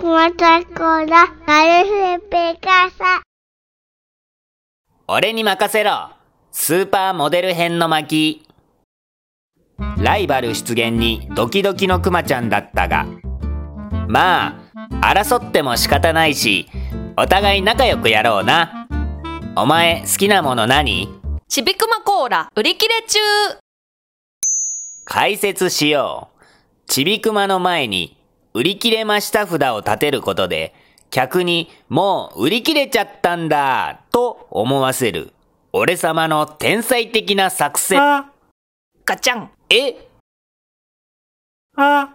ーラ、ガルフペカサ。俺に任せろ。スーパーモデル編の巻。ライバル出現にドキドキのクマちゃんだったが。まあ争っても仕方ないしお互い仲良くやろうな。お前好きなもの何？ちびくまコーラ売り切れ中。解説しよう。ちびくまの前に売り切れました札を立てることで客にもう売り切れちゃったんだと思わせる俺様の天才的な作戦。あ、ガチャン。え。あ、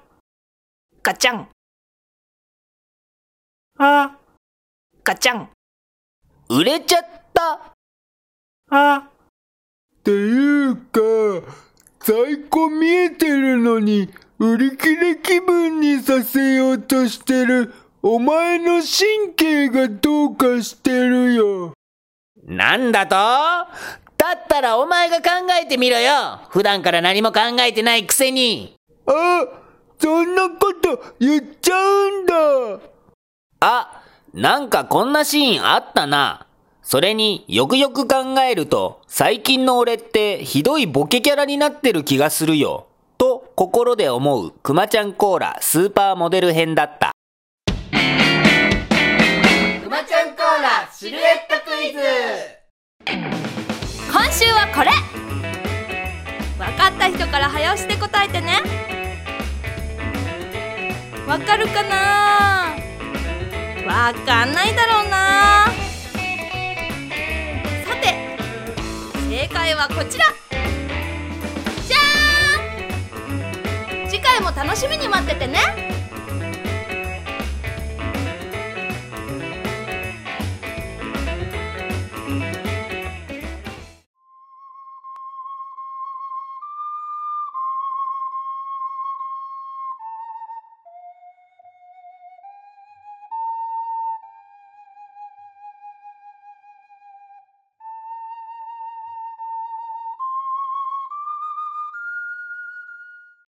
ガチャン。あ、ガチャン。売れちゃった。あ。っていうか、在庫見えてるのに、売り切れ気分にさせようとしてる、お前の神経がどうかしてるよ。なんだと？だったらお前が考えてみろよ普段から何も考えてないくせにあ、そんなこと言っちゃうんだ。あ、なんかこんなシーンあったな。それによくよく考えると最近の俺ってひどいボケキャラになってる気がするよ。と心で思うくまちゃんコーラスーパーモデル編だった。くまちゃんコーラシルエットクイズ。今週はこれ。分かった人から早押しで答えてね。わかるかな？わかんないだろうな。さて正解はこちら回も楽しみに待っててね。